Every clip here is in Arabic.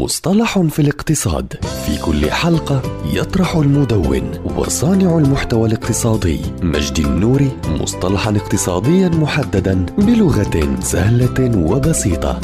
مصطلح في الاقتصاد. في كل حلقة يطرح المدون وصانع المحتوى الاقتصادي مجدي النوري مصطلحا اقتصاديا محددا بلغة سهلة وبسيطة.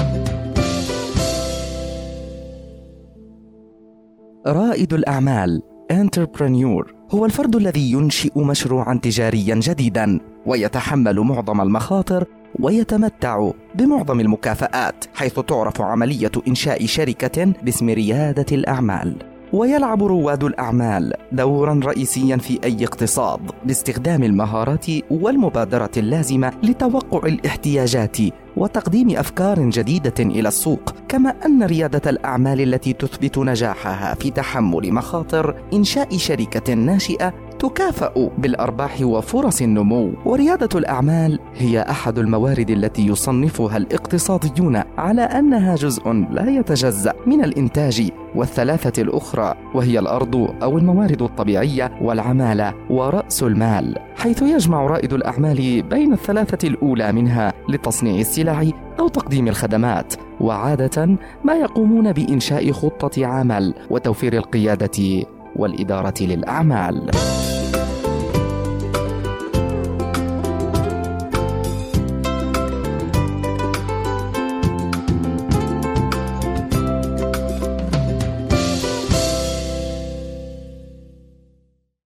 رائد الأعمال انتربرنيور هو الفرد الذي ينشئ مشروعا تجاريا جديدا ويتحمل معظم المخاطر ويتمتع بمعظم المكافآت حيث تعرف عملية إنشاء شركة باسم ريادة الأعمال. ويلعب رواد الأعمال دورا رئيسيا في أي اقتصاد باستخدام المهارات والمبادرة اللازمة لتوقع الاحتياجات وتقديم أفكار جديدة إلى السوق. كما أن ريادة الأعمال التي تثبت نجاحها في تحمل مخاطر إنشاء شركة ناشئة تكافأ بالأرباح وفرص النمو. وريادة الأعمال هي أحد الموارد التي يصنفها الاقتصاديون على أنها جزء لا يتجزأ من الإنتاج. والثلاثة الأخرى وهي الأرض أو الموارد الطبيعية والعمالة ورأس المال. حيث يجمع رائد الأعمال بين الثلاثة الأولى منها لتصنيع السلع أو تقديم الخدمات. وعادة ما يقومون بإنشاء خطة عمل وتوفير القيادة والإدارة للأعمال.